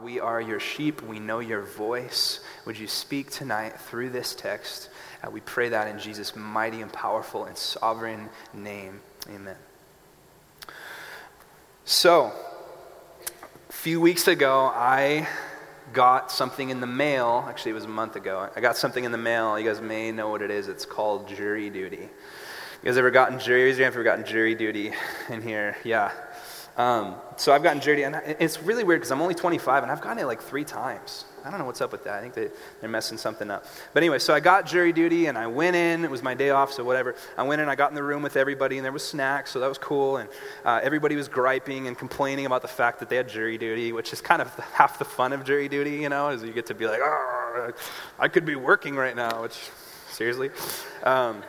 We are your sheep. We know your voice. Would you speak tonight through this text? Uh, we pray that in Jesus' mighty and powerful and sovereign name. Amen. So, a few weeks ago, I got something in the mail. Actually, it was a month ago. I got something in the mail. You guys may know what it is. It's called jury duty. You guys ever gotten jury? If you've gotten jury duty in here. Yeah. Um, so I've gotten jury, and it's really weird because I'm only 25, and I've gotten it like three times. I don't know what's up with that. I think they, they're messing something up. But anyway, so I got jury duty, and I went in. It was my day off, so whatever. I went in, I got in the room with everybody, and there was snacks, so that was cool. And uh, everybody was griping and complaining about the fact that they had jury duty, which is kind of half the fun of jury duty, you know, is you get to be like, I could be working right now, which, seriously. Um,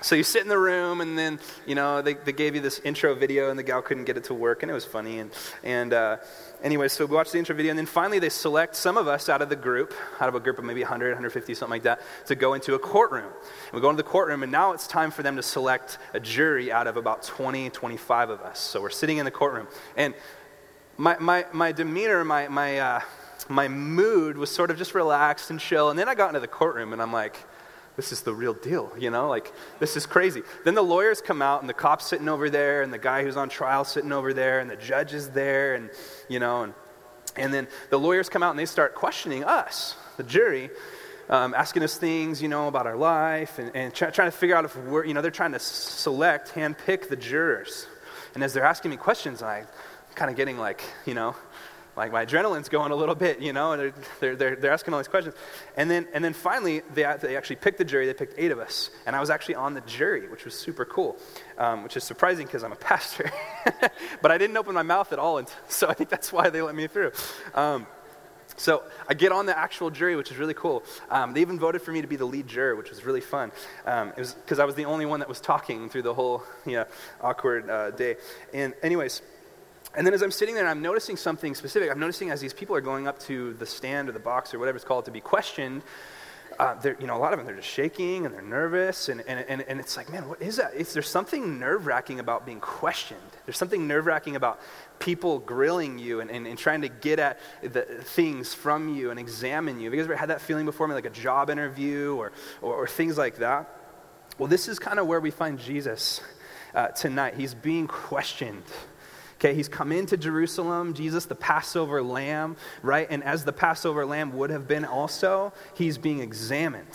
so you sit in the room, and then, you know, they, they gave you this intro video, and the gal couldn't get it to work, and it was funny. And, and uh, anyway, so we watched the intro video, and then finally they select some of us out of the group, out of a group of maybe 100, 150, something like that, to go into a courtroom. And we go into the courtroom, and now it's time for them to select a jury out of about 20, 25 of us. So we're sitting in the courtroom. And my, my, my demeanor, my, my, uh, my mood was sort of just relaxed and chill. And then I got into the courtroom, and I'm like, this is the real deal, you know? Like, this is crazy. Then the lawyers come out, and the cop's sitting over there, and the guy who's on trial sitting over there, and the judge is there, and, you know, and, and then the lawyers come out and they start questioning us, the jury, um, asking us things, you know, about our life, and, and try, trying to figure out if we're, you know, they're trying to select, handpick the jurors. And as they're asking me questions, I'm kind of getting like, you know, like my adrenaline's going a little bit, you know, and they're, they're, they're, asking all these questions. And then, and then finally, they, they actually picked the jury. They picked eight of us. And I was actually on the jury, which was super cool, um, which is surprising because I'm a pastor. but I didn't open my mouth at all, and so I think that's why they let me through. Um, so I get on the actual jury, which is really cool. Um, they even voted for me to be the lead juror, which was really fun. Um, it was because I was the only one that was talking through the whole you know, awkward uh, day. And anyways, and then as I'm sitting there, and I'm noticing something specific. I'm noticing as these people are going up to the stand or the box or whatever it's called to be questioned, uh, you know, a lot of them, they're just shaking and they're nervous. And, and, and, and it's like, man, what is that? It's, there's something nerve wracking about being questioned. There's something nerve wracking about people grilling you and, and, and, trying to get at the things from you and examine you. Have you guys ever had that feeling before, like a job interview or, or, or things like that? Well, this is kind of where we find Jesus uh, tonight. He's being questioned. Okay, he's come into Jerusalem, Jesus, the Passover lamb, right? And as the Passover lamb would have been also, he's being examined.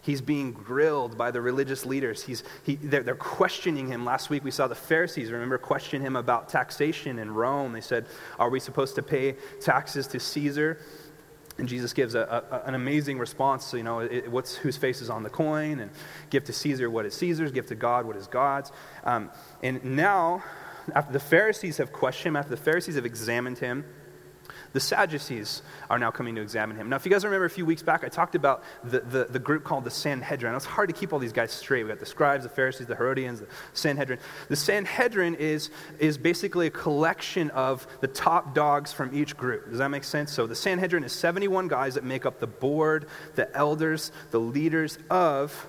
He's being grilled by the religious leaders. He's, he, they're, they're, questioning him. Last week we saw the Pharisees, remember, question him about taxation in Rome. They said, Are we supposed to pay taxes to Caesar? And Jesus gives a, a, an amazing response. You know, it, what's, whose face is on the coin? And give to Caesar what is Caesar's, give to God what is God's. Um, and now after the Pharisees have questioned him, after the Pharisees have examined him, the Sadducees are now coming to examine him. Now, if you guys remember a few weeks back, I talked about the, the, the group called the Sanhedrin. It's hard to keep all these guys straight. We've got the scribes, the Pharisees, the Herodians, the Sanhedrin. The Sanhedrin is, is basically a collection of the top dogs from each group. Does that make sense? So the Sanhedrin is 71 guys that make up the board, the elders, the leaders of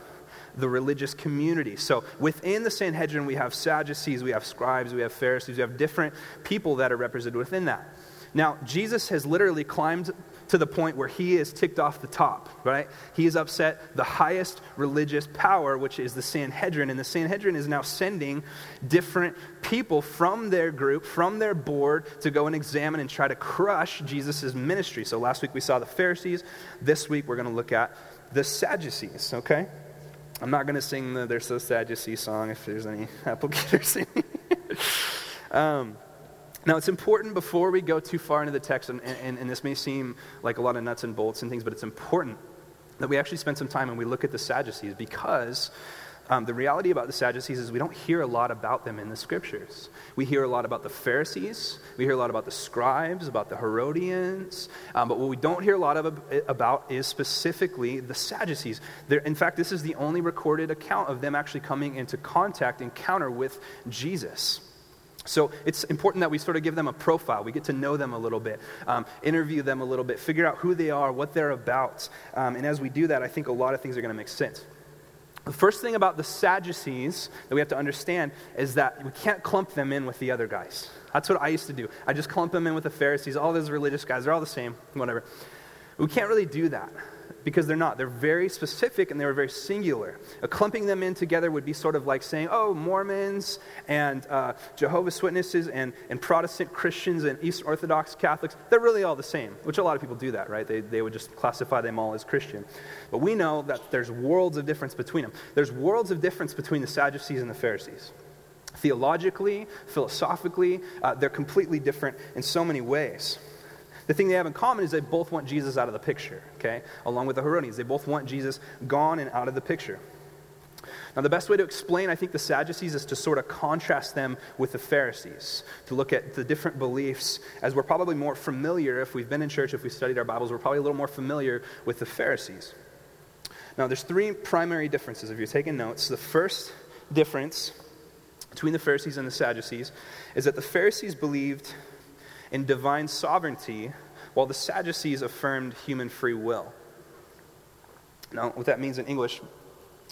the religious community. So within the Sanhedrin, we have Sadducees, we have scribes, we have Pharisees, we have different people that are represented within that. Now, Jesus has literally climbed to the point where he is ticked off the top, right? He has upset the highest religious power, which is the Sanhedrin. And the Sanhedrin is now sending different people from their group, from their board, to go and examine and try to crush Jesus' ministry. So last week we saw the Pharisees. This week we're going to look at the Sadducees, okay? I'm not going to sing the They're So Sad You See song if there's any applicators singing. um, now, it's important before we go too far into the text, and, and, and this may seem like a lot of nuts and bolts and things, but it's important that we actually spend some time and we look at the Sadducees because um, the reality about the Sadducees is we don't hear a lot about them in the scriptures. We hear a lot about the Pharisees, we hear a lot about the scribes, about the Herodians, um, but what we don't hear a lot of, about is specifically the Sadducees. They're, in fact, this is the only recorded account of them actually coming into contact, encounter with Jesus. So it's important that we sort of give them a profile. We get to know them a little bit, um, interview them a little bit, figure out who they are, what they're about. Um, and as we do that, I think a lot of things are going to make sense. The first thing about the Sadducees that we have to understand is that we can't clump them in with the other guys. That's what I used to do. I just clump them in with the Pharisees, all those religious guys, they're all the same, whatever. We can't really do that because they're not. They're very specific and they were very singular. Clumping them in together would be sort of like saying, oh, Mormons and uh, Jehovah's Witnesses and, and Protestant Christians and Eastern Orthodox Catholics, they're really all the same, which a lot of people do that, right? They, they would just classify them all as Christian. But we know that there's worlds of difference between them. There's worlds of difference between the Sadducees and the Pharisees. Theologically, philosophically, uh, they're completely different in so many ways. The thing they have in common is they both want Jesus out of the picture, okay? Along with the Herodians. They both want Jesus gone and out of the picture. Now, the best way to explain, I think, the Sadducees is to sort of contrast them with the Pharisees, to look at the different beliefs, as we're probably more familiar, if we've been in church, if we studied our Bibles, we're probably a little more familiar with the Pharisees. Now, there's three primary differences if you're taking notes. The first difference between the Pharisees and the Sadducees is that the Pharisees believed in divine sovereignty, while the Sadducees affirmed human free will. Now, what that means in English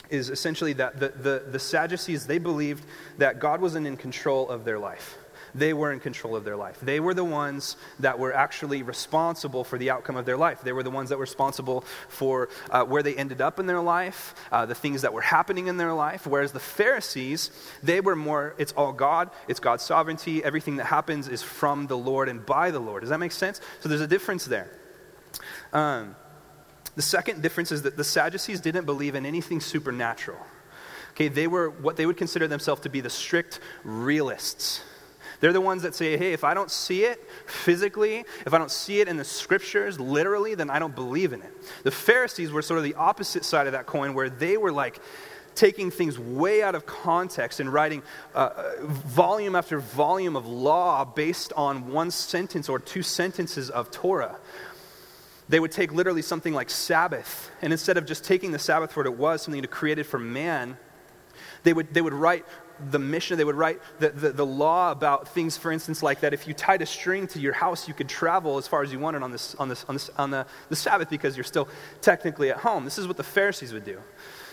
is essentially that the, the, the Sadducees, they believed that God wasn't in control of their life they were in control of their life. They were the ones that were actually responsible for the outcome of their life. They were the ones that were responsible for uh, where they ended up in their life, uh, the things that were happening in their life. Whereas the Pharisees, they were more, it's all God, it's God's sovereignty. Everything that happens is from the Lord and by the Lord. Does that make sense? So there's a difference there. Um, the second difference is that the Sadducees didn't believe in anything supernatural. Okay, they were what they would consider themselves to be the strict realists. They're the ones that say, hey, if I don't see it physically, if I don't see it in the scriptures literally, then I don't believe in it. The Pharisees were sort of the opposite side of that coin, where they were like, taking things way out of context and writing uh, volume after volume of law based on one sentence or two sentences of Torah. They would take literally something like Sabbath, and instead of just taking the Sabbath for what it was, something created for man, they would, they would write the Mishnah, they would write the, the, the, law about things, for instance, like that if you tied a string to your house, you could travel as far as you wanted on, this, on, this, on, this, on the, the Sabbath because you're still technically at home. This is what the Pharisees would do.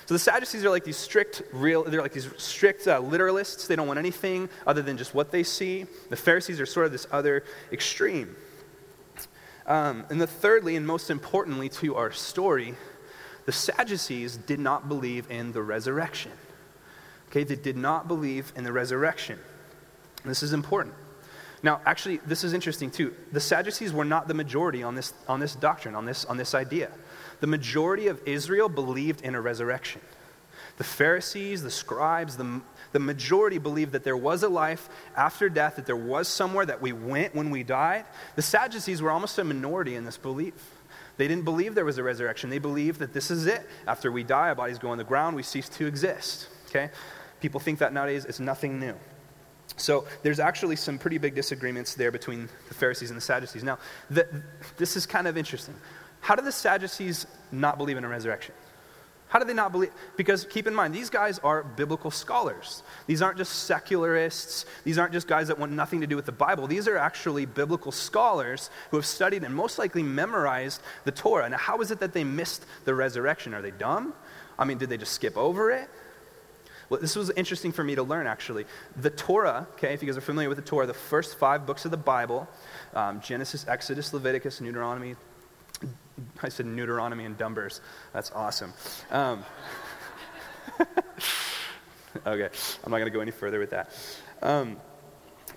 So the Sadducees are like these strict, real, they're like these strict uh, literalists. They don't want anything other than just what they see. The Pharisees are sort of this other extreme. Um, and the thirdly, and most importantly to our story, the Sadducees did not believe in the resurrection okay, that did not believe in the resurrection. This is important. Now, actually, this is interesting too. The Sadducees were not the majority on this, on this doctrine, on this, on this idea. The majority of Israel believed in a resurrection. The Pharisees, the scribes, the, the majority believed that there was a life after death, that there was somewhere that we went when we died. The Sadducees were almost a minority in this belief. They didn't believe there was a resurrection. They believed that this is it. After we die, our bodies go on the ground, we cease to exist. Okay? People think that nowadays. It's nothing new. So there's actually some pretty big disagreements there between the Pharisees and the Sadducees. Now, the, this is kind of interesting. How do the Sadducees not believe in a resurrection? How do they not believe? Because keep in mind, these guys are biblical scholars. These aren't just secularists. These aren't just guys that want nothing to do with the Bible. These are actually biblical scholars who have studied and most likely memorized the Torah. Now, how is it that they missed the resurrection? Are they dumb? I mean, did they just skip over it? Well, this was interesting for me to learn, actually. The Torah, okay, if you guys are familiar with the Torah, the first five books of the Bible um, Genesis, Exodus, Leviticus, Deuteronomy. I said Deuteronomy and Numbers. That's awesome. Um, okay, I'm not going to go any further with that. Um,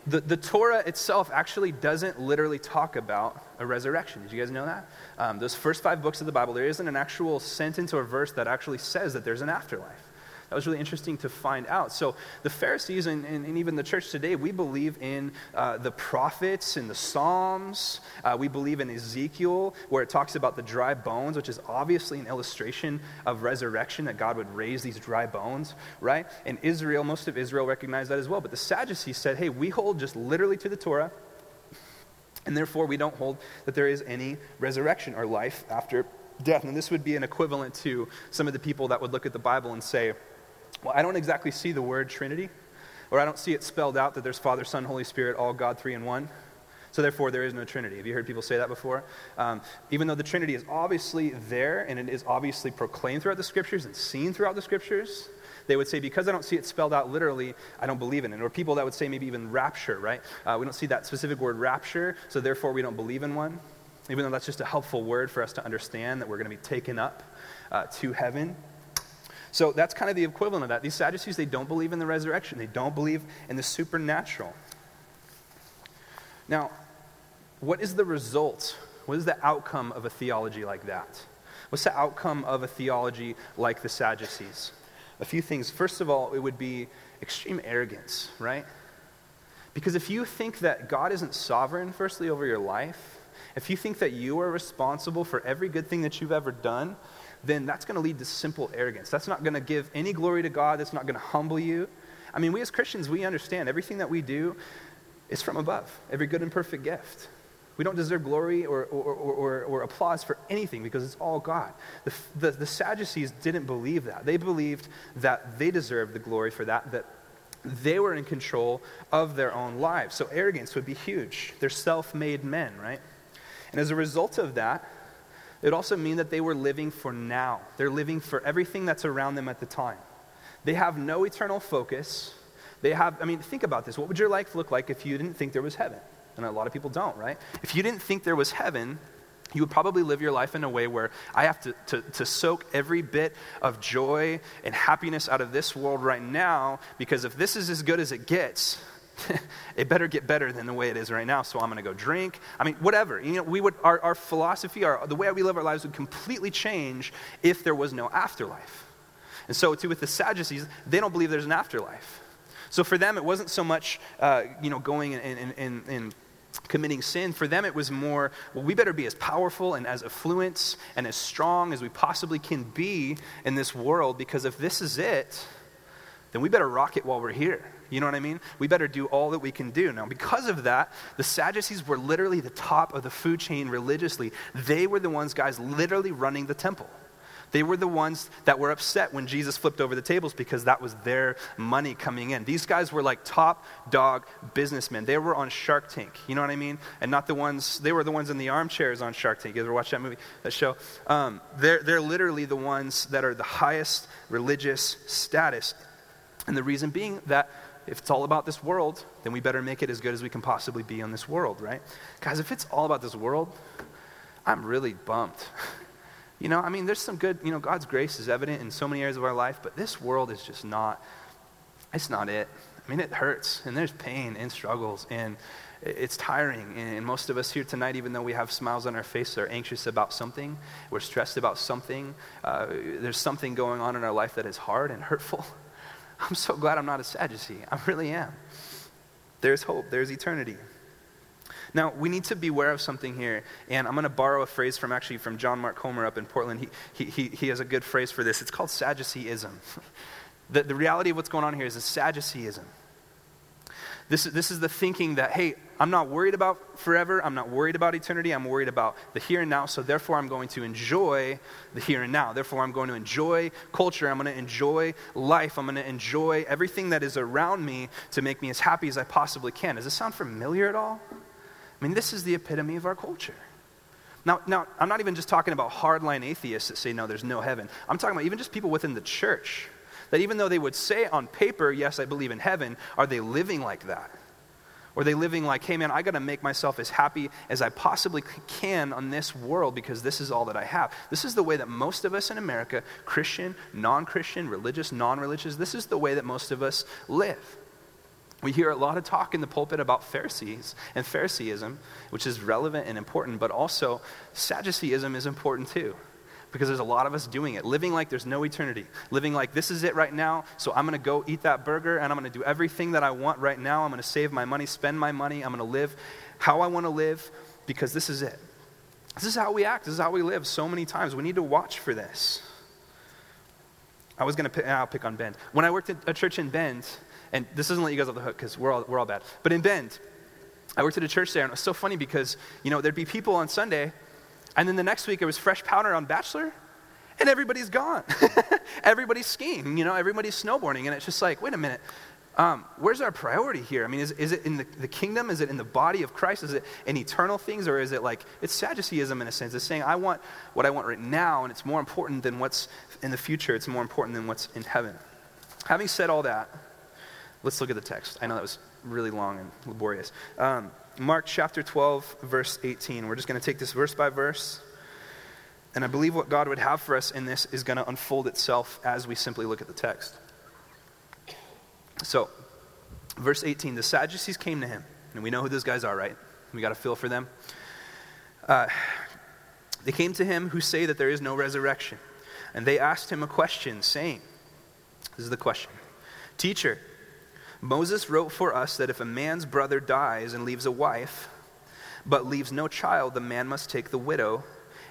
the, the Torah itself actually doesn't literally talk about a resurrection. Did you guys know that? Um, those first five books of the Bible, there isn't an actual sentence or verse that actually says that there's an afterlife. That was really interesting to find out. So, the Pharisees and, and, and even the church today, we believe in uh, the prophets and the Psalms. Uh, we believe in Ezekiel, where it talks about the dry bones, which is obviously an illustration of resurrection, that God would raise these dry bones, right? And Israel, most of Israel recognized that as well. But the Sadducees said, hey, we hold just literally to the Torah. And therefore, we don't hold that there is any resurrection or life after death. And this would be an equivalent to some of the people that would look at the Bible and say, well, I don't exactly see the word Trinity, or I don't see it spelled out that there's Father, Son, Holy Spirit, all God, three in one. So therefore, there is no Trinity. Have you heard people say that before? Um, even though the Trinity is obviously there and it is obviously proclaimed throughout the Scriptures and seen throughout the Scriptures, they would say, because I don't see it spelled out literally, I don't believe in it. Or people that would say maybe even rapture, right? Uh, we don't see that specific word rapture, so therefore we don't believe in one. Even though that's just a helpful word for us to understand that we're going to be taken up uh, to heaven. So that's kind of the equivalent of that. These Sadducees, they don't believe in the resurrection, they don't believe in the supernatural. Now, what is the result? What is the outcome of a theology like that? What's the outcome of a theology like the Sadducees? a few things. First of all, it would be extreme arrogance, right? Because if you think that God isn't sovereign, firstly, over your life, if you think that you are responsible for every good thing that you've ever done, then that's going to lead to simple arrogance. That's not going to give any glory to God. That's not going to humble you. I mean, we as Christians, we understand everything that we do is from above, every good and perfect gift. We don't deserve glory or, or, or, or, applause for anything because it's all God. The, the, the Sadducees didn't believe that. They believed that they deserved the glory for that, that they were in control of their own lives. So arrogance would be huge. They're self made men, right? And as a result of that, it would also mean that they were living for now. They're living for everything that's around them at the time. They have no eternal focus. They have, I mean, think about this. What would your life look like if you didn't think there was heaven? And a lot of people don't, right? If you didn't think there was heaven, you would probably live your life in a way where I have to, to, to, soak every bit of joy and happiness out of this world right now, because if this is as good as it gets, it better get better than the way it is right now, so I'm going to go drink. I mean, whatever. You know, we would, our, our philosophy, our, the way we live our lives would completely change if there was no afterlife. And so, too, with the Sadducees, they don't believe there's an afterlife. So for them, it wasn't so much, uh, you know, going and, and, and, committing sin. For them, it was more, well, we better be as powerful and as affluent and as strong as we possibly can be in this world because if this is it, then we better rock it while we're here. You know what I mean? We better do all that we can do. Now, because of that, the Sadducees were literally the top of the food chain religiously. They were the ones, guys, literally running the temple. They were the ones that were upset when Jesus flipped over the tables because that was their money coming in. These guys were like top dog businessmen. They were on Shark Tank, you know what I mean? And not the ones, they were the ones in the armchairs on Shark Tank. You ever watch that movie, that show? Um, they're, they're literally the ones that are the highest religious status. And the reason being that if it's all about this world, then we better make it as good as we can possibly be on this world, right? Guys, if it's all about this world, I'm really bumped. You know, I mean, there's some good, you know, God's grace is evident in so many areas of our life, but this world is just not, it's not it. I mean, it hurts, and there's pain and struggles, and it's tiring. And most of us here tonight, even though we have smiles on our faces, are anxious about something. We're stressed about something. Uh, there's something going on in our life that is hard and hurtful. I'm so glad I'm not a Sadducee. I really am. There's hope, there's eternity. Now, we need to beware of something here, and I'm going to borrow a phrase from actually from John Mark Comer up in Portland. He, he, he has a good phrase for this. It's called Sadduceeism. the, the reality of what's going on here is a Sadduceeism. This, this is the thinking that, hey, I'm not worried about forever. I'm not worried about eternity. I'm worried about the here and now. So therefore, I'm going to enjoy the here and now. Therefore, I'm going to enjoy culture. I'm going to enjoy life. I'm going to enjoy everything that is around me to make me as happy as I possibly can. Does this sound familiar at all? I mean, this is the epitome of our culture. Now, now, I'm not even just talking about hardline atheists that say, no, there's no heaven. I'm talking about even just people within the church. That even though they would say on paper, yes, I believe in heaven, are they living like that? Or are they living like, hey, man, I got to make myself as happy as I possibly can on this world because this is all that I have? This is the way that most of us in America, Christian, non Christian, religious, non religious, this is the way that most of us live. We hear a lot of talk in the pulpit about Pharisees and Phariseeism, which is relevant and important, but also Sadduceeism is important too. Because there's a lot of us doing it, living like there's no eternity, living like this is it right now, so I'm going to go eat that burger and I'm going to do everything that I want right now. I'm going to save my money, spend my money, I'm going to live how I want to live because this is it. This is how we act, this is how we live so many times. We need to watch for this. I was going to pick, I'll pick on Bend. When I worked at a church in Bend, and this doesn't let you guys off the hook because we're all, we're all bad. But in Bend, I worked at a church there, and it was so funny because, you know, there'd be people on Sunday, and then the next week it was fresh powder on Bachelor, and everybody's gone. everybody's skiing, you know, everybody's snowboarding, and it's just like, wait a minute, Um, where's our priority here? I mean, is, is it in the, the kingdom? Is it in the body of Christ? Is it in eternal things? Or is it like, it's Sadduceeism in a sense. It's saying, I want what I want right now, and it's more important than what's in the future. It's more important than what's in heaven. Having said all that, let's look at the text. I know that was really long and laborious. Um, Mark chapter 12, verse 18. We're just going to take this verse by verse. And I believe what God would have for us in this is going to unfold itself as we simply look at the text. So, verse 18 the Sadducees came to him. And we know who those guys are, right? We got a feel for them. Uh, they came to him who say that there is no resurrection. And they asked him a question, saying, This is the question Teacher, Moses wrote for us that if a man's brother dies and leaves a wife, but leaves no child, the man must take the widow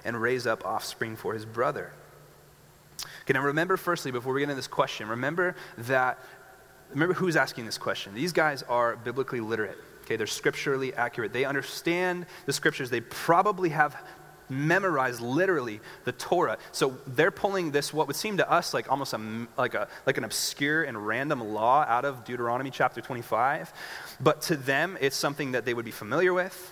and raise up offspring for his brother. Okay, now remember, firstly, before we get into this question, remember that remember who's asking this question. These guys are biblically literate. Okay, they're scripturally accurate. They understand the scriptures. They probably have memorized literally the Torah. So they're pulling this what would seem to us like almost a, like a like an obscure and random law out of Deuteronomy chapter 25, but to them it's something that they would be familiar with.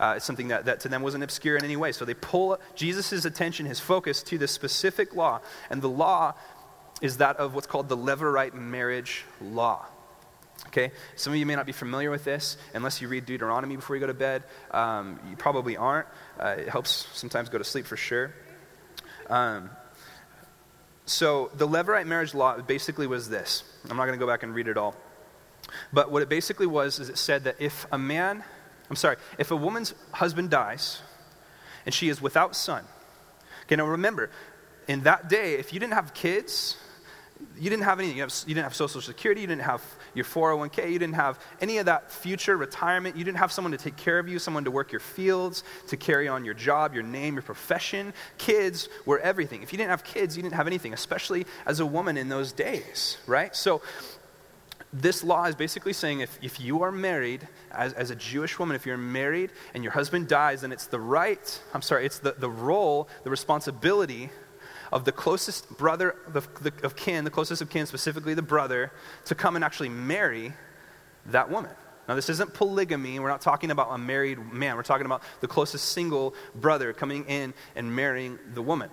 Uh, it's something that, that to them wasn't obscure in any way. So they pull Jesus' attention, his focus, to this specific law. And the law is that of what's called the Levirate marriage law. Okay? Some of you may not be familiar with this unless you read Deuteronomy before you go to bed. Um, you probably aren't. Uh, it helps sometimes go to sleep for sure. Um, so, the Levirate marriage law basically was this. I'm not going to go back and read it all. But what it basically was is it said that if a man, I'm sorry, if a woman's husband dies and she is without son, okay, now remember, in that day, if you didn't have kids, you didn't have anything. You, have, you, didn't have Social Security. You didn't have your 401k. You didn't have any of that future retirement. You didn't have someone to take care of you, someone to work your fields, to carry on your job, your name, your profession. Kids were everything. If you didn't have kids, you didn't have anything, especially as a woman in those days, right? So, this law is basically saying if, if you are married as, as a Jewish woman, if you're married and your husband dies, then it's the right, I'm sorry, it's the, the role, the responsibility of the closest brother of, the, of kin, the closest of kin, specifically the brother, to come and actually marry that woman. Now, this isn't polygamy. We're not talking about a married man. We're talking about the closest single brother coming in and marrying the woman.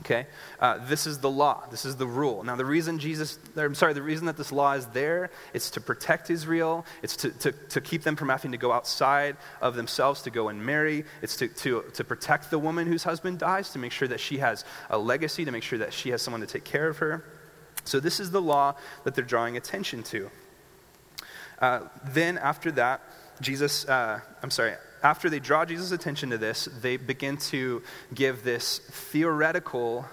Okay? Uh, this is the law. This is the rule. Now, the reason Jesus, I'm sorry, the reason that this law is there, it's to protect Israel. It's to, to, to keep them from having to go outside of themselves to go and marry. It's to, to, to protect the woman whose husband dies, to make sure that she has a legacy, to make sure that she has someone to take care of her. So, this is the law that they're drawing attention to. Uh, then, after that, Jesus, uh, I'm sorry, after they draw Jesus' attention to this, they begin to give this theoretical,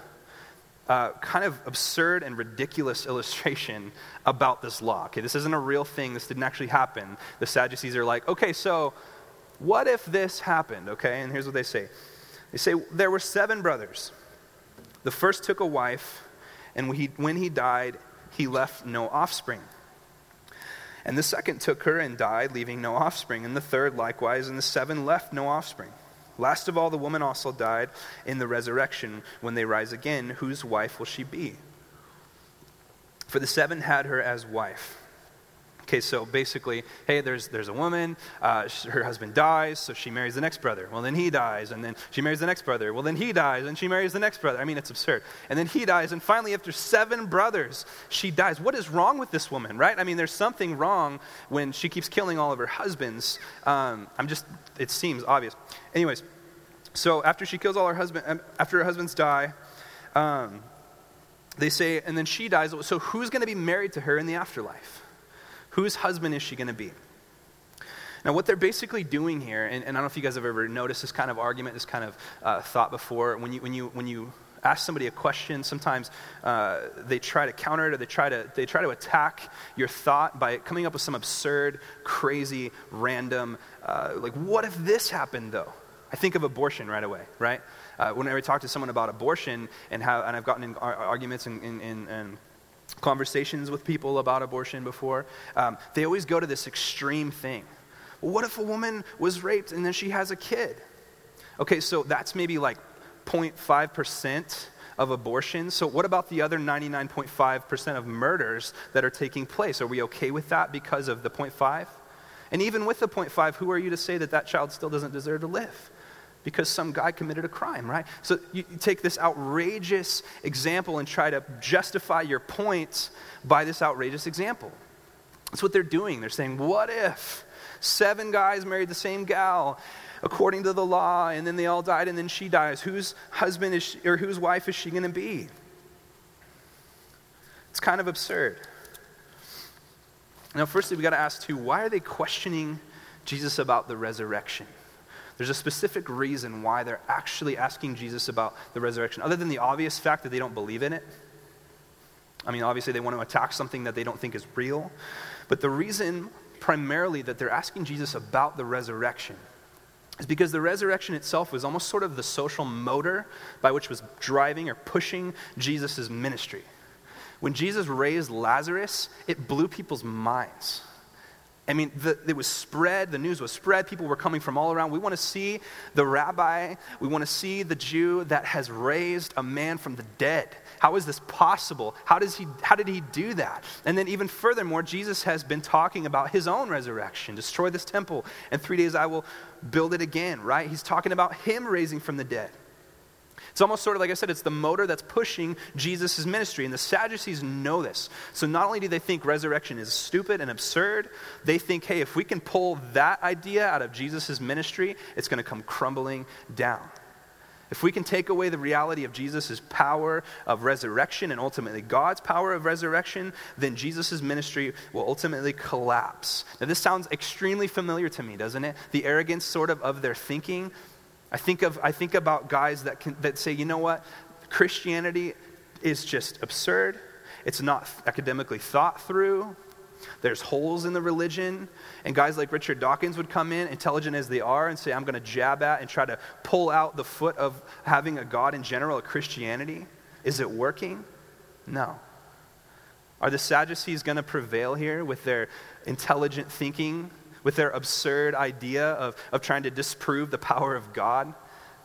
uh, kind of absurd and ridiculous illustration about this law. Okay, this isn't a real thing. This didn't actually happen. The Sadducees are like, okay, so what if this happened? Okay, and here's what they say they say, there were seven brothers. The first took a wife, and when he, when he died, he left no offspring. And the second took her and died, leaving no offspring. And the third likewise, and the seven left no offspring. Last of all, the woman also died in the resurrection. When they rise again, whose wife will she be? For the seven had her as wife. Okay, so basically, hey, there's, there's a woman, uh, her husband dies, so she marries the next brother. Well, then he dies, and then she marries the next brother. Well, then he dies, and she marries the next brother. I mean, it's absurd. And then he dies, and finally, after seven brothers, she dies. What is wrong with this woman, right? I mean, there's something wrong when she keeps killing all of her husbands. Um, I'm just, it seems obvious. Anyways, so after she kills all her husband, um, after her husbands die, um, they say, and then she dies. So who's going to be married to her in the afterlife? Whose husband is she going to be? Now, what they're basically doing here, and, and, I don't know if you guys have ever noticed this kind of argument, this kind of uh, thought before, when you, when, you, when you ask somebody a question, sometimes uh, they try to counter it or they try to, they try to attack your thought by coming up with some absurd, crazy, random, uh, like, what if this happened though? I think of abortion right away, right? Uh, whenever I talk to someone about abortion and how, and I've gotten in arguments and, and conversations with people about abortion before, um, they always go to this extreme thing. Well, what if a woman was raped and then she has a kid? Okay, so that's maybe like 0.5% of abortions. So, what about the other 99.5% of murders that are taking place? Are we okay with that because of the 0.5? And even with the 0.5, who are you to say that that child still doesn't deserve to live? Because some guy committed a crime, right? So you, take this outrageous example and try to justify your point by this outrageous example. That's what they're doing. They're saying, what if seven guys married the same gal according to the law, and then they all died, and then she dies? Whose husband is she, or whose wife is she going to be? It's kind of absurd. Now, firstly, we got to ask too why are they questioning Jesus about the resurrection? There's a specific reason why they're actually asking Jesus about the resurrection, other than the obvious fact that they don't believe in it. I mean, obviously, they want to attack something that they don't think is real. But the reason primarily that they're asking Jesus about the resurrection is because the resurrection itself was almost sort of the social motor by which was driving or pushing Jesus' ministry. When Jesus raised Lazarus, it blew people's minds. I mean, the, it was spread, the news was spread, people were coming from all around. We want to see the rabbi, we want to see the Jew that has raised a man from the dead. How is this possible? How, does he, how did he do that? And then, even furthermore, Jesus has been talking about his own resurrection destroy this temple, and three days I will build it again, right? He's talking about him raising from the dead. It's almost sort of like I said, it's the motor that's pushing Jesus' ministry. And the Sadducees know this. So not only do they think resurrection is stupid and absurd, they think, hey, if we can pull that idea out of Jesus' ministry, it's going to come crumbling down. If we can take away the reality of Jesus' power of resurrection and ultimately God's power of resurrection, then Jesus' ministry will ultimately collapse. Now, this sounds extremely familiar to me, doesn't it? The arrogance, sort of, of their thinking. I think, of, I think about guys that, can, that say, you know what? Christianity is just absurd. It's not academically thought through. There's holes in the religion. And guys like Richard Dawkins would come in, intelligent as they are, and say, I'm going to jab at and try to pull out the foot of having a God in general, a Christianity. Is it working? No. Are the Sadducees going to prevail here with their intelligent thinking with their absurd idea of, of trying to disprove the power of God?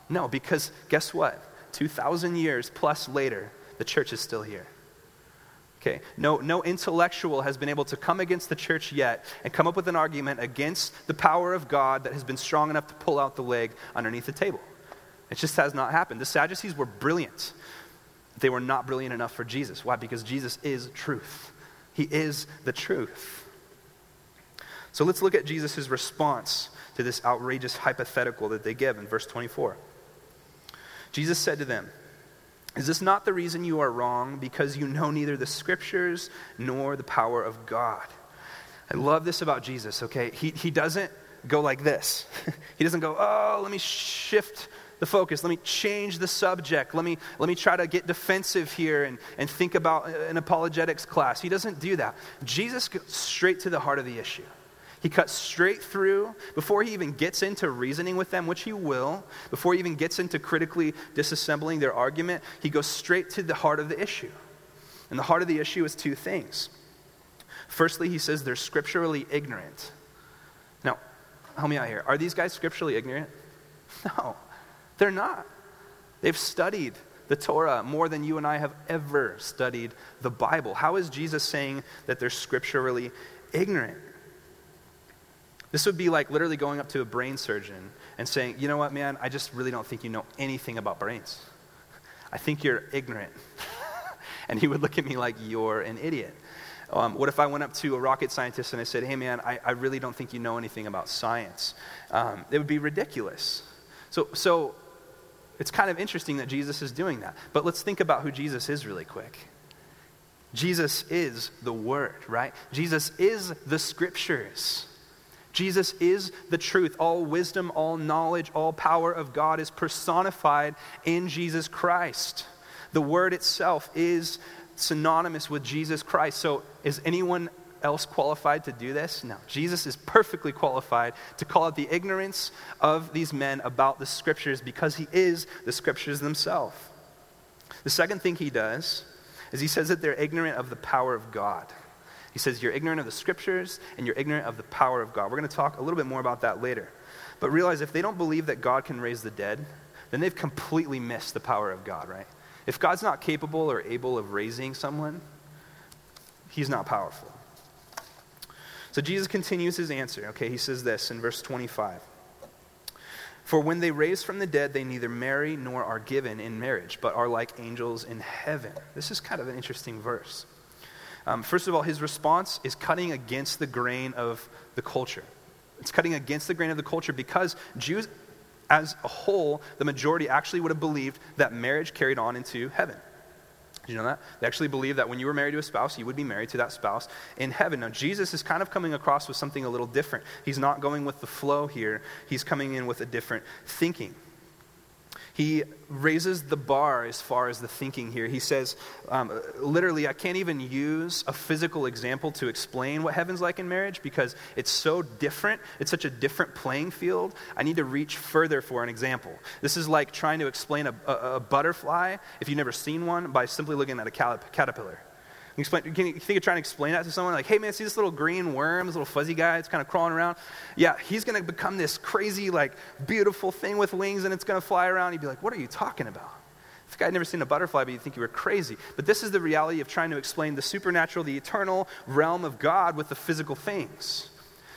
No, because guess what? 2,000 years plus later, the church is still here. Okay, no, no intellectual has been able to come against the church yet and come up with an argument against the power of God that has been strong enough to pull out the leg underneath the table. It just has not happened. The Sadducees were brilliant. They were not brilliant enough for Jesus. Why? Because Jesus is truth. He is the truth. So let's look at Jesus' response to this outrageous hypothetical that they give in verse 24. Jesus said to them, Is this not the reason you are wrong? Because you know neither the scriptures nor the power of God. I love this about Jesus, okay? He, he doesn't go like this. he doesn't go, Oh, let me shift the focus. Let me change the subject. Let me, let me try to get defensive here and, and think about an apologetics class. He doesn't do that. Jesus goes straight to the heart of the issue. He cuts straight through before he even gets into reasoning with them, which he will, before he even gets into critically disassembling their argument, he goes straight to the heart of the issue. And the heart of the issue is two things. Firstly, he says they're scripturally ignorant. Now, help me out here. Are these guys scripturally ignorant? No, they're not. They've studied the Torah more than you and I have ever studied the Bible. How is Jesus saying that they're scripturally ignorant? This would be like literally going up to a brain surgeon and saying, you know what, man, I just really don't think you know anything about brains. I think you're ignorant. and he would look at me like, you're an idiot. Um, what if I went up to a rocket scientist and I said, hey, man, I, I really don't think you know anything about science? Um, it would be ridiculous. So, so it's kind of interesting that Jesus is doing that. But let's think about who Jesus is really quick. Jesus is the Word, right? Jesus is the Scriptures. Jesus is the truth. All wisdom, all knowledge, all power of God is personified in Jesus Christ. The word itself is synonymous with Jesus Christ. So, is anyone else qualified to do this? No. Jesus is perfectly qualified to call out the ignorance of these men about the scriptures because he is the scriptures themselves. The second thing he does is he says that they're ignorant of the power of God. He says, You're ignorant of the scriptures and you're ignorant of the power of God. We're going to talk a little bit more about that later. But realize if they don't believe that God can raise the dead, then they've completely missed the power of God, right? If God's not capable or able of raising someone, he's not powerful. So Jesus continues his answer. Okay, he says this in verse 25. For when they raise from the dead, they neither marry nor are given in marriage, but are like angels in heaven. This is kind of an interesting verse. Um, first of all, his response is cutting against the grain of the culture. It's cutting against the grain of the culture because Jews, as a whole, the majority actually would have believed that marriage carried on into heaven. Did you know that? They actually believed that when you were married to a spouse, you would be married to that spouse in heaven. Now, Jesus is kind of coming across with something a little different. He's not going with the flow here, he's coming in with a different thinking. He raises the bar as far as the thinking here. He says, um, literally, I can't even use a physical example to explain what heaven's like in marriage because it's so different. It's such a different playing field. I need to reach further for an example. This is like trying to explain a, a, a butterfly, if you've never seen one, by simply looking at a caterpillar. You, explain, can you think of trying to explain that to someone? Like, hey man, see this little green worm, this little fuzzy guy, it's kind of crawling around? Yeah, he's going to become this crazy, like, beautiful thing with wings and it's going to fly around. You'd be like, what are you talking about? This guy had never seen a butterfly, but you'd think you were crazy. But this is the reality of trying to explain the supernatural, the eternal realm of God with the physical things.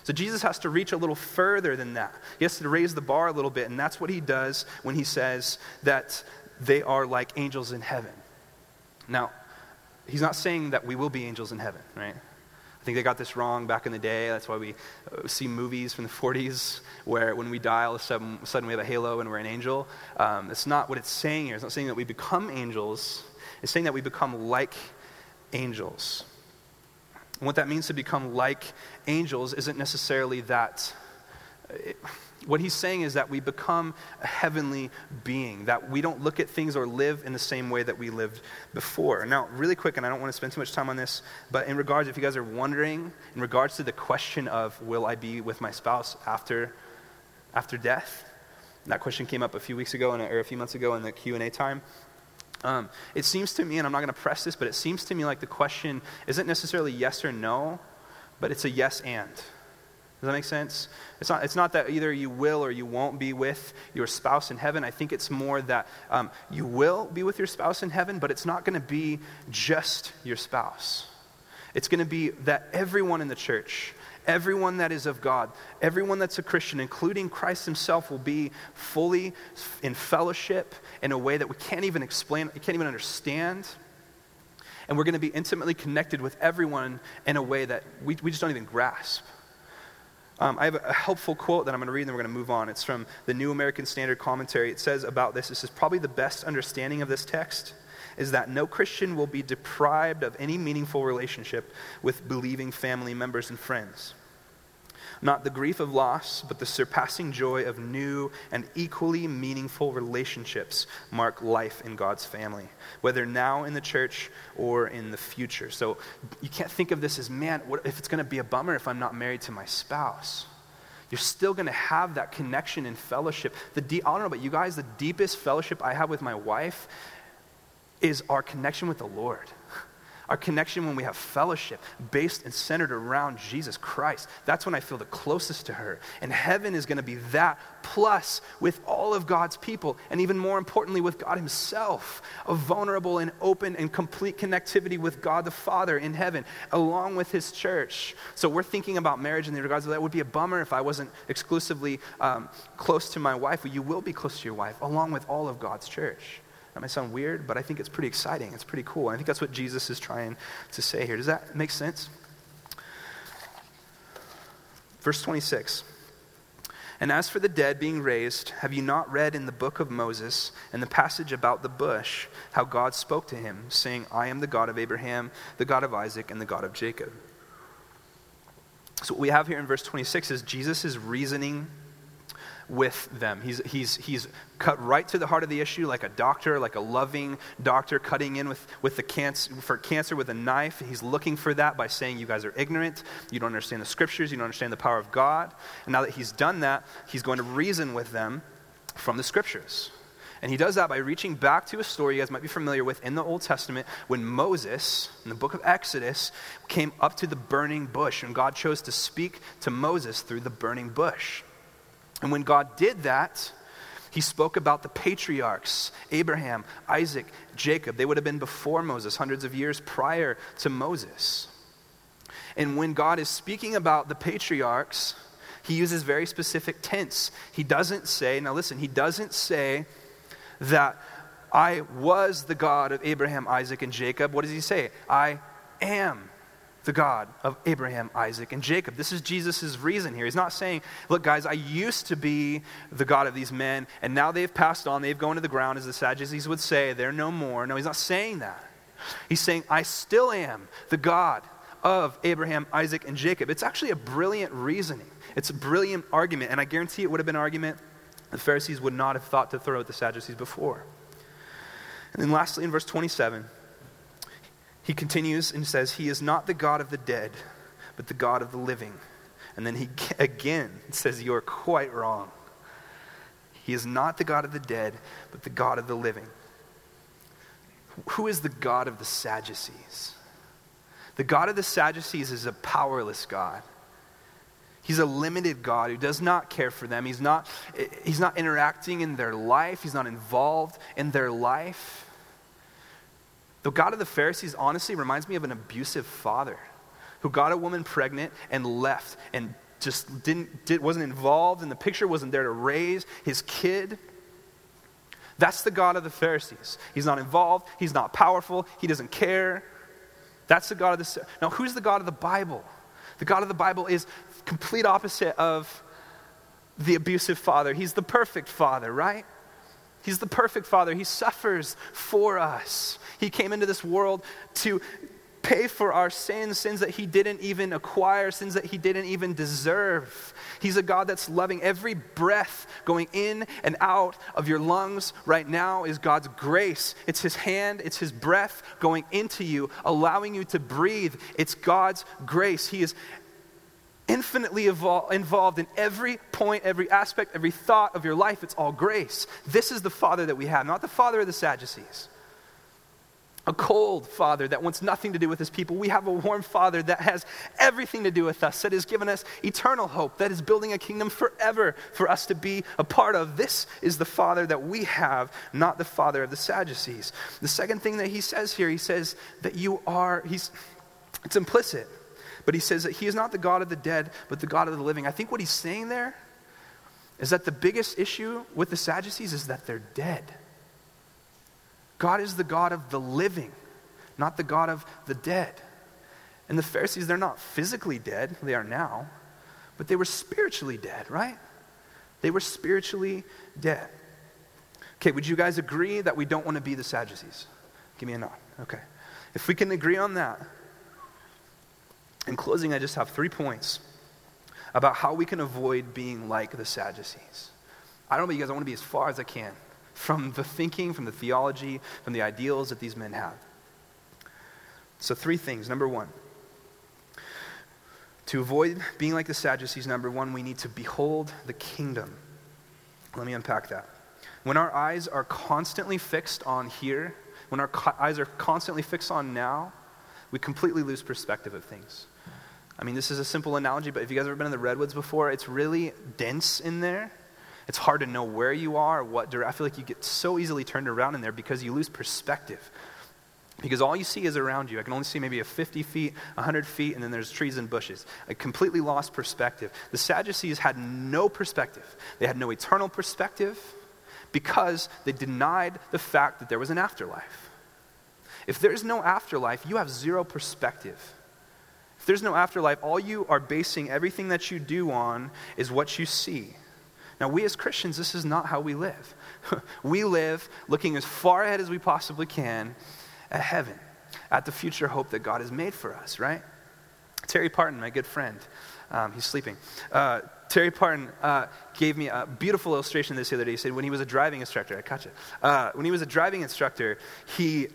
So Jesus has to reach a little further than that. He has to raise the bar a little bit, and that's what he does when he says that they are like angels in heaven. Now, he's not saying that we will be angels in heaven, right? I think they got this wrong back in the day. That's why we uh, see movies from the 40s where when we die, all of a sudden, sudden we have a halo and we're an angel. Um, it's not what it's saying here. It's not saying that we become angels, it's saying that we become like angels. And what that means to become like angels isn't necessarily that. It, what he's saying is that we become a heavenly being, that we don't look at things or live in the same way that we lived before. Now, really quick, and I don't want to spend too much time on this, but in regards, if you guys are wondering, in regards to the question of will I be with my spouse after, after death, that question came up a few weeks ago, or a few months ago in the Q&A time. Um, it seems to me, and I'm not going to press this, but it seems to me like the question isn't necessarily yes or no, but it's a yes and. Does that make sense? It's not, it's not that either you will or you won't be with your spouse in heaven. I think it's more that um, you will be with your spouse in heaven, but it's not going to be just your spouse. It's going to be that everyone in the church, everyone that is of God, everyone that's a Christian, including Christ himself, will be fully in fellowship in a way that we can't even explain, we can't even understand. And we're going to be intimately connected with everyone in a way that we, we just don't even grasp. Um, I have a helpful quote that I'm going to read and then we're going to move on. It's from the New American Standard Commentary. It says about this this is probably the best understanding of this text is that no Christian will be deprived of any meaningful relationship with believing family members and friends. Not the grief of loss, but the surpassing joy of new and equally meaningful relationships mark life in God's family, whether now in the church or in the future. So you can't think of this as, man, what if it's going to be a bummer if I'm not married to my spouse? You're still going to have that connection and fellowship. The de- I don't know about you guys, the deepest fellowship I have with my wife is our connection with the Lord our connection when we have fellowship based and centered around Jesus Christ. That's when I feel the closest to her. And heaven is going to be that, plus with all of God's people, and even more importantly, with God Himself. A vulnerable and open and complete connectivity with God the Father in heaven, along with His church. So we're thinking about marriage in the regards of that. It would be a bummer if I wasn't exclusively um, close to my wife. Well, you will be close to your wife, along with all of God's church. That might sound weird, but I think it's pretty exciting. It's pretty cool. And I think that's what Jesus is trying to say here. Does that make sense? Verse 26. And as for the dead being raised, have you not read in the book of Moses and the passage about the bush how God spoke to him, saying, I am the God of Abraham, the God of Isaac, and the God of Jacob? So, what we have here in verse 26 is Jesus is reasoning with them. He's, he's, he's cut right to the heart of the issue like a doctor, like a loving doctor cutting in with, with the cancer, for cancer with a knife. He's looking for that by saying, You guys are ignorant. You don't understand the scriptures. You don't understand the power of God. And now that he's done that, he's going to reason with them from the scriptures. And he does that by reaching back to a story you guys might be familiar with in the Old Testament when Moses, in the book of Exodus, came up to the burning bush and God chose to speak to Moses through the burning bush. And when God did that, He spoke about the patriarchs Abraham, Isaac, Jacob. They would have been before Moses, hundreds of years prior to Moses. And when God is speaking about the patriarchs, he uses very specific tense. He doesn't say, now listen, he doesn't say that I was the God of Abraham, Isaac, and Jacob. What does he say? I am the God of Abraham, Isaac, and Jacob. This is Jesus' reason here. He's not saying, Look, guys, I used to be the God of these men, and now they've passed on. They've gone to the ground, as the Sadducees would say. They're no more. No, he's not saying that. He's saying, I still am the God of Abraham, Isaac, and Jacob. It's actually a brilliant reasoning. It's a brilliant argument, and I guarantee it would have been an argument the Pharisees would not have thought to throw at the Sadducees before. And then lastly, in verse 27, he continues and says, He is not the God of the dead, but the God of the living. And then he again says, You are quite wrong. He is not the God of the dead, but the God of the living. Who is the God of the Sadducees? The God of the Sadducees is a powerless God. He's a limited God who does not care for them. He's not, eh, he's not interacting in their life, he's not involved in their life. The God of the Pharisees honestly reminds me of an abusive father who got a woman pregnant and left and just didn't, did, wasn't involved, and the picture wasn't there to raise his kid. That's the God of the Pharisees. He's not involved, he's not powerful, he doesn't care. That's the God of the. Now, who's the God of the Bible? The God of the Bible is complete opposite of the abusive father. He's the perfect father, right? He's the perfect father. He suffers for us. He came into this world to pay for our sins, sins that he didn't even acquire, sins that he didn't even deserve. He's a God that's loving. Every breath going in and out of your lungs right now is God's grace. It's his hand, it's his breath going into you, allowing you to breathe. It's God's grace. He is infinitely evol- involved in every point, every aspect, every thought of your life. It's all grace. This is the Father that we have, not the Father of the Sadducees. A cold Father that wants nothing to do with his people. We have a warm Father that has everything to do with us, that has given us eternal hope, that is building a kingdom forever for us to be a part of. This is the Father that we have, not the Father of the Sadducees. The second thing that he says here, he says that you are, he's, it's implicit. But he says that he is not the God of the dead, but the God of the living. I think what he's saying there is that the biggest issue with the Sadducees is that they're dead. God is the God of the living, not the God of the dead. And the Pharisees, they're not physically dead, they are now, but they were spiritually dead, right? They were spiritually dead. Okay, would you guys agree that we don't want to be the Sadducees? Give me a nod. Okay. If we can agree on that, in closing, I just have three points about how we can avoid being like the Sadducees. I don't know about you guys, I want to be as far as I can from the thinking, from the theology, from the ideals that these men have. So, three things. Number one, to avoid being like the Sadducees, number one, we need to behold the kingdom. Let me unpack that. When our eyes are constantly fixed on here, when our co- eyes are constantly fixed on now, we completely lose perspective of things. I mean, this is a simple analogy, but if you guys ever been in the redwoods before, it's really dense in there. It's hard to know where you are, what direction. I feel like you get so easily turned around in there because you lose perspective. Because all you see is around you. I can only see maybe a 50 feet, 100 feet, and then there's trees and bushes. I completely lost perspective. The Sadducees had no perspective. They had no eternal perspective because they denied the fact that there was an afterlife. If there's no afterlife, you have zero perspective. If there's no afterlife, all you are basing everything that you do on is what you see. Now, we as Christians, this is not how we live. we live looking as far ahead as we possibly can at heaven, at the future hope that God has made for us, right? Terry Parton, my good friend, um, he's sleeping. Uh, Terry Parton uh, gave me a beautiful illustration this the other day. He said when he was a driving instructor, I caught you. Uh, when he was a driving instructor, he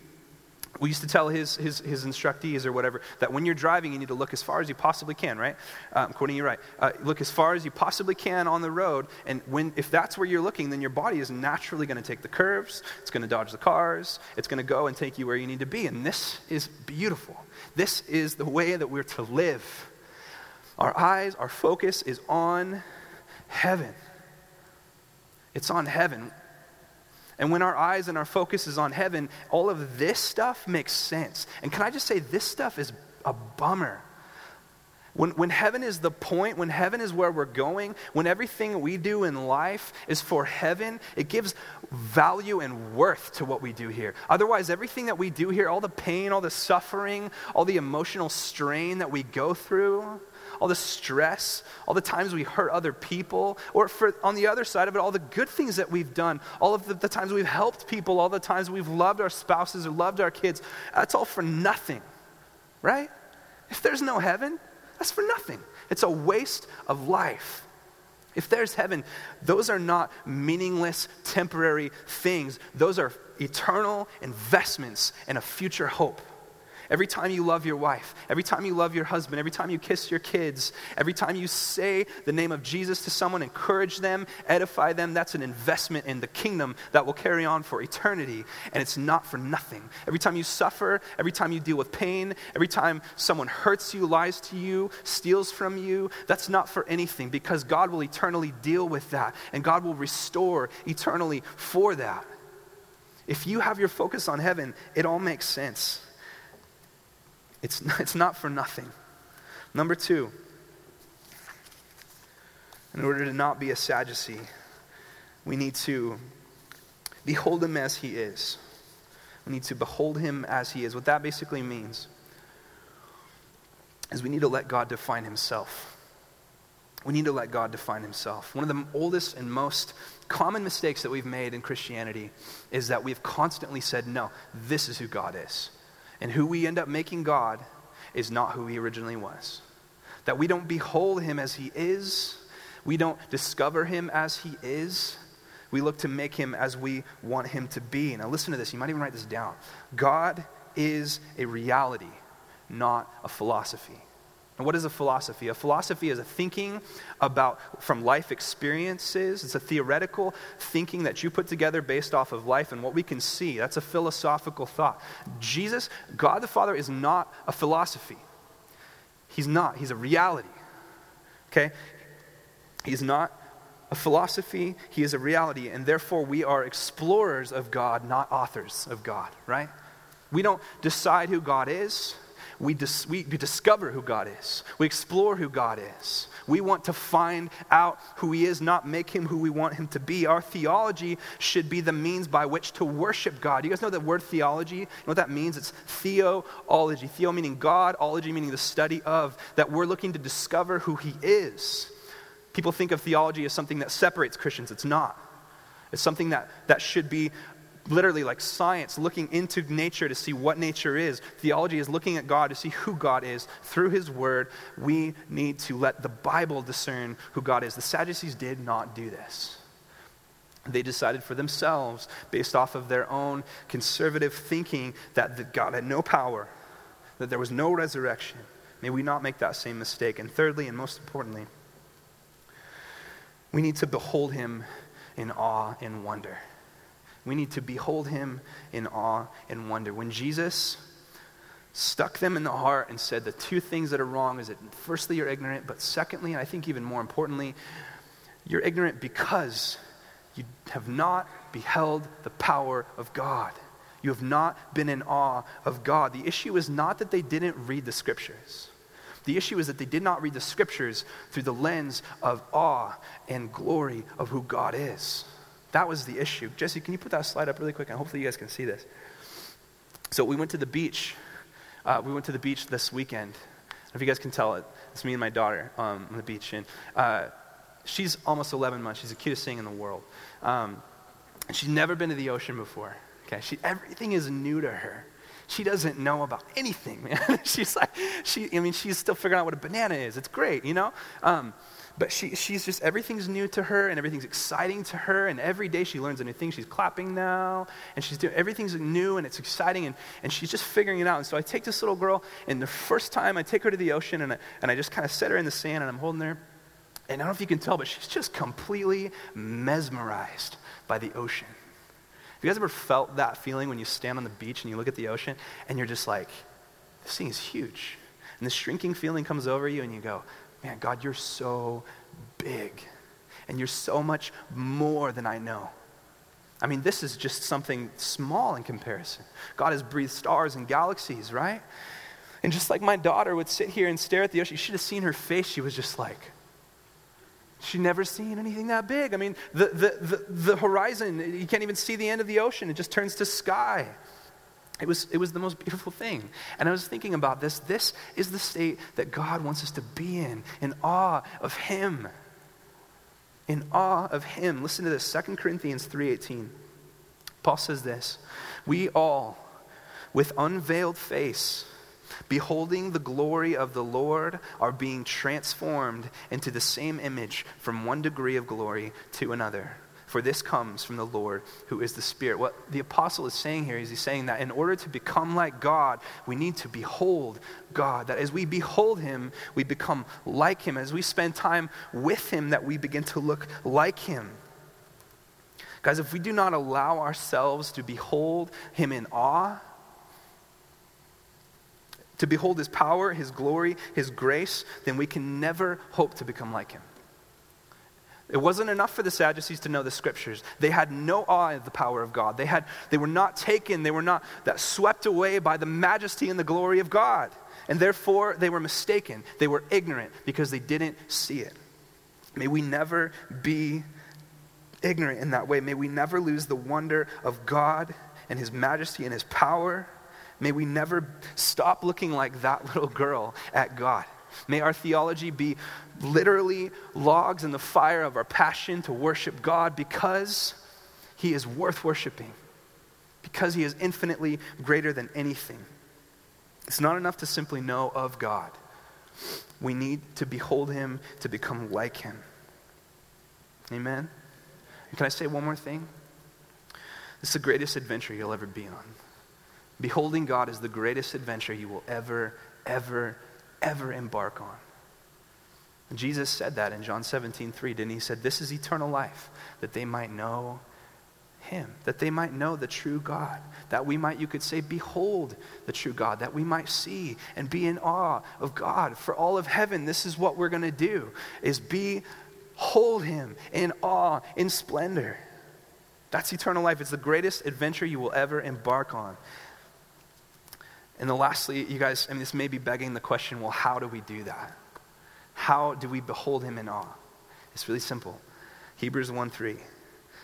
we used to tell his, his, his instructees or whatever that when you're driving, you need to look as far as you possibly can, right? Um, quoting you right. Uh, look as far as you possibly can on the road. And when, if that's where you're looking, then your body is naturally going to take the curves, it's going to dodge the cars, it's going to go and take you where you need to be. And this is beautiful. This is the way that we're to live. Our eyes, our focus is on heaven. It's on heaven. And when our eyes and our focus is on heaven, all of this stuff makes sense. And can I just say, this stuff is a bummer. When, when heaven is the point, when heaven is where we're going, when everything we do in life is for heaven, it gives value and worth to what we do here. Otherwise, everything that we do here, all the pain, all the suffering, all the emotional strain that we go through, all the stress, all the times we hurt other people, or for, on the other side of it, all the good things that we've done, all of the, the times we've helped people, all the times we've loved our spouses or loved our kids, that's all for nothing, right? If there's no heaven, that's for nothing. It's a waste of life. If there's heaven, those are not meaningless, temporary things. Those are eternal investments and a future hope. Every time you love your wife, every time you love your husband, every time you kiss your kids, every time you say the name of Jesus to someone, encourage them, edify them, that's an investment in the kingdom that will carry on for eternity. And it's not for nothing. Every time you suffer, every time you deal with pain, every time someone hurts you, lies to you, steals from you, that's not for anything because God will eternally deal with that and God will restore eternally for that. If you have your focus on heaven, it all makes sense. It's, it's not for nothing. Number two, in order to not be a Sadducee, we need to behold him as he is. We need to behold him as he is. What that basically means is we need to let God define himself. We need to let God define himself. One of the oldest and most common mistakes that we've made in Christianity is that we've constantly said, no, this is who God is. And who we end up making God is not who he originally was. That we don't behold him as he is, we don't discover him as he is. We look to make him as we want him to be. Now, listen to this. You might even write this down. God is a reality, not a philosophy. And what is a philosophy? A philosophy is a thinking about from life experiences. It's a theoretical thinking that you put together based off of life and what we can see. That's a philosophical thought. Jesus, God the Father, is not a philosophy. He's not. He's a reality. Okay? He's not a philosophy, he is a reality, and therefore we are explorers of God, not authors of God, right? We don't decide who God is we, dis- we, we discover who God is. We explore who God is. We want to find out who He is, not make Him who we want Him to be. Our theology should be the means by which to worship God. You guys know the word theology? You know what that means? It's theology. Theo meaning God, ology meaning the study of, that we're looking to discover who He is. People think of theology as something that separates Christians. It's not. It's something that, that should be literally like science, looking into nature to see what nature is. Theology is looking at God to see who God is. Through His Word, we need to let the Bible discern who God is. The Sadducees did not do this. They decided for themselves, based off of their own conservative thinking, that God had no power, that there was no resurrection. May we not make that same mistake. And thirdly, and most importantly, we need to behold Him in awe and wonder. We need to behold him in awe and wonder. When Jesus stuck them in the heart and said the two things that are wrong is that firstly you're ignorant, but secondly, and I think even more importantly, you're ignorant because you have not beheld the power of God. You have not been in awe of God. The issue is not that they didn't read the scriptures. The issue is that they did not read the scriptures through the lens of awe and glory of who God is. That was the issue. Jesse, can you put that slide up really quick? And hopefully you guys can see this. So we went to the beach. Uh, we went to the beach this weekend. If you guys can tell it, it's me and my daughter um, on the beach. And uh, she's almost 11 months. She's the cutest thing in the world. Um, she's never been to the ocean before. Okay, she, everything is new to her. She doesn't know about anything, man. she's like, she, I mean, she's still figuring out what a banana is. It's great, you know? Um, but she, she's just, everything's new to her and everything's exciting to her. And every day she learns a new thing. She's clapping now and she's doing, everything's new and it's exciting and, and she's just figuring it out. And so I take this little girl and the first time I take her to the ocean and I, and I just kind of set her in the sand and I'm holding her. And I don't know if you can tell, but she's just completely mesmerized by the ocean. Have you guys ever felt that feeling when you stand on the beach and you look at the ocean and you're just like, this thing is huge? And this shrinking feeling comes over you and you go, man, God, you're so big. And you're so much more than I know. I mean, this is just something small in comparison. God has breathed stars and galaxies, right? And just like my daughter would sit here and stare at the ocean, you should have seen her face. She was just like, she'd never seen anything that big. I mean, the, the, the, the horizon, you can't even see the end of the ocean, it just turns to sky. It was, it was the most beautiful thing. And I was thinking about this. This is the state that God wants us to be in, in awe of Him. In awe of Him. Listen to this 2 Corinthians 3.18. Paul says this We all, with unveiled face, beholding the glory of the Lord, are being transformed into the same image from one degree of glory to another. For this comes from the Lord who is the Spirit. What the apostle is saying here is he's saying that in order to become like God, we need to behold God. That as we behold him, we become like him. As we spend time with him, that we begin to look like him. Guys, if we do not allow ourselves to behold him in awe, to behold his power, his glory, his grace, then we can never hope to become like him. It wasn't enough for the Sadducees to know the scriptures. They had no awe of the power of God. They, had, they were not taken, they were not that swept away by the majesty and the glory of God. And therefore, they were mistaken. They were ignorant because they didn't see it. May we never be ignorant in that way. May we never lose the wonder of God and His majesty and His power. May we never stop looking like that little girl at God. May our theology be literally logs in the fire of our passion to worship God because He is worth worshiping, because He is infinitely greater than anything. It's not enough to simply know of God. We need to behold Him to become like Him. Amen? And can I say one more thing? This is the greatest adventure you'll ever be on. Beholding God is the greatest adventure you will ever, ever, ever embark on. Jesus said that in John 17, 3, didn't he? He said, This is eternal life, that they might know him, that they might know the true God, that we might, you could say, behold the true God, that we might see and be in awe of God. For all of heaven, this is what we're going to do, is behold him in awe, in splendor. That's eternal life. It's the greatest adventure you will ever embark on. And then lastly, you guys, I mean, this may be begging the question well, how do we do that? How do we behold him in awe? It's really simple. Hebrews 1 3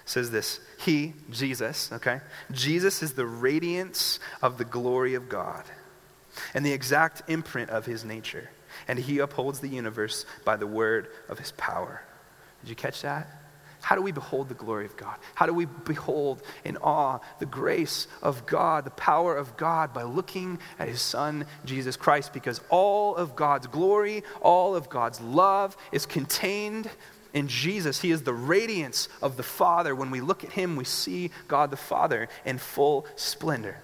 says this He, Jesus, okay? Jesus is the radiance of the glory of God and the exact imprint of his nature. And he upholds the universe by the word of his power. Did you catch that? How do we behold the glory of God? How do we behold in awe the grace of God, the power of God by looking at his son, Jesus Christ? Because all of God's glory, all of God's love is contained in Jesus. He is the radiance of the Father. When we look at him, we see God the Father in full splendor.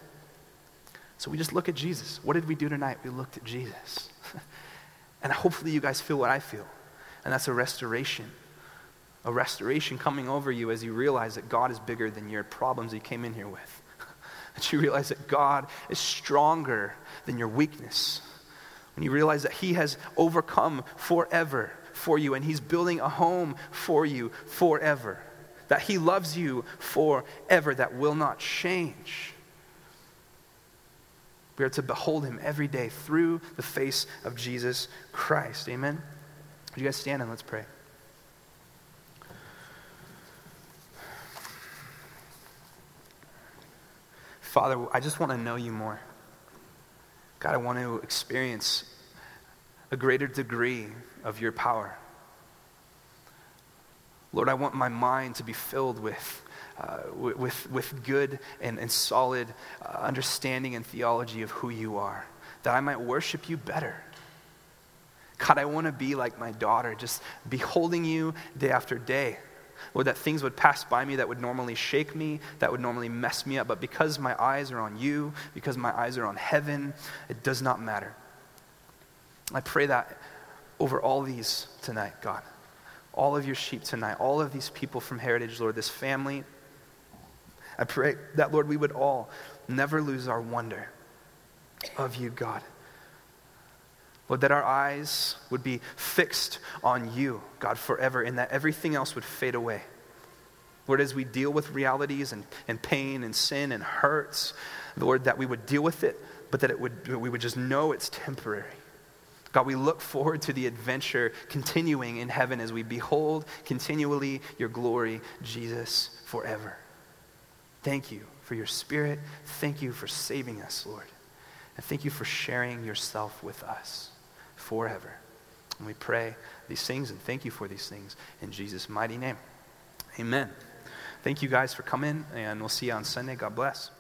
So we just look at Jesus. What did we do tonight? We looked at Jesus. and hopefully you guys feel what I feel. And that's a restoration a restoration coming over you as you realize that God is bigger than your problems you came in here with. that you realize that God is stronger than your weakness. When you realize that He has overcome forever for you and He's building a home for you forever. That He loves you forever, that will not change. We are to behold Him every day through the face of Jesus Christ. Amen? Would you guys stand and let's pray? Father, I just want to know you more. God, I want to experience a greater degree of your power. Lord, I want my mind to be filled with, uh, with, with good and, and solid uh, understanding and theology of who you are, that I might worship you better. God, I want to be like my daughter, just beholding you day after day. Lord, that things would pass by me that would normally shake me, that would normally mess me up. But because my eyes are on you, because my eyes are on heaven, it does not matter. I pray that over all these tonight, God. All of your sheep tonight, all of these people from Heritage, Lord, this family. I pray that, Lord, we would all never lose our wonder of you, God. Lord, that our eyes would be fixed on you, God, forever, and that everything else would fade away. Lord, as we deal with realities and, and pain and sin and hurts, Lord, that we would deal with it, but that it would, we would just know it's temporary. God, we look forward to the adventure continuing in heaven as we behold continually your glory, Jesus, forever. Thank you for your spirit. Thank you for saving us, Lord. And thank you for sharing yourself with us forever. And we pray these things and thank you for these things in Jesus' mighty name. Amen. Thank you guys for coming, and we'll see you on Sunday. God bless.